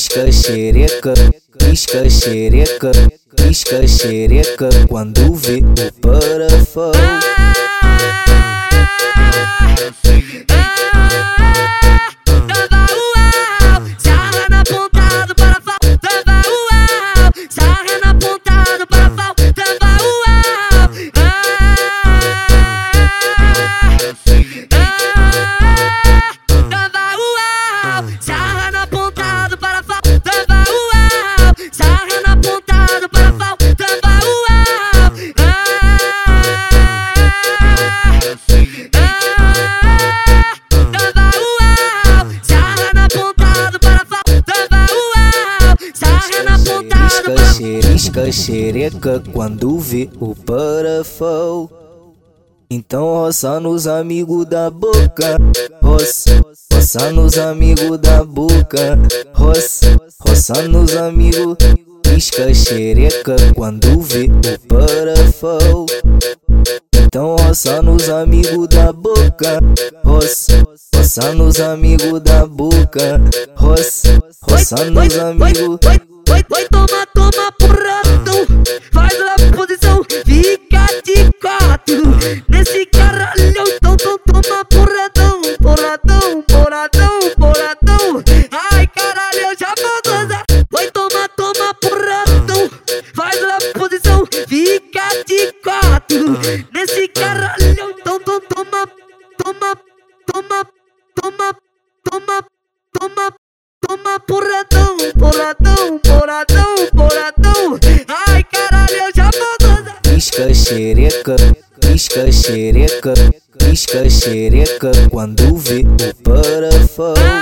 pisca xereca, pisca xereca, pisca xereca quando vê o parafão. Pisca xereca quando vê o parafão. Então roça nos amigos da boca, roça, roça nos amigos da boca, roça, roça nos amigos. Pisca xereca quando vê o parafão. Então roça nos amigos da boca, roça, roça nos amigos da boca, roça, roça nos amigos. Vai, vai, toma, toma, Nesse caralhão, então, então toma, toma, toma, toma, toma, toma, toma porradão, porradão, porradão, porradão. Ai caralho, eu já gozar. Pisca xereca, pisca xereca, pisca xereca quando vê o parafão.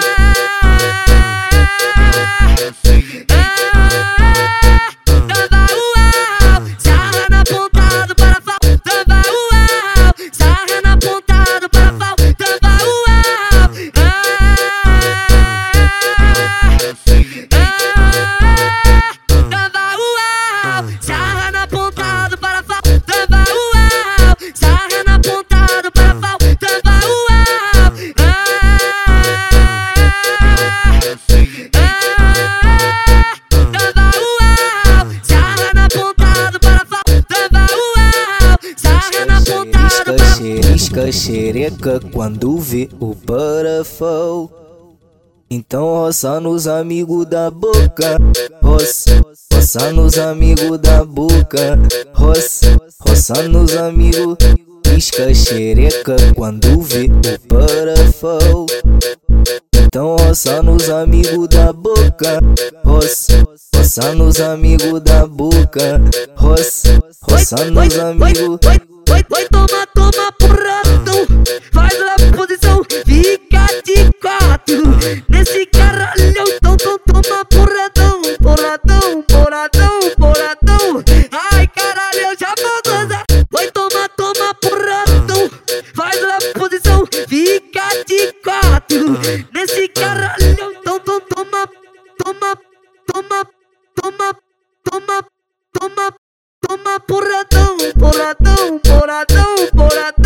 Xereca quando vê o parafão. Então roça nos amigos da boca, roça, roça nos amigos da boca, roça, roça nos amigos. Pisca xereca quando vê o parafão. Então roça nos amigos da boca, roça, roça nos amigos da boca, roça, roça nos amigos. Vai, vai, toma, toma, Toma por ratón, por ratón, por ratón, por ratón.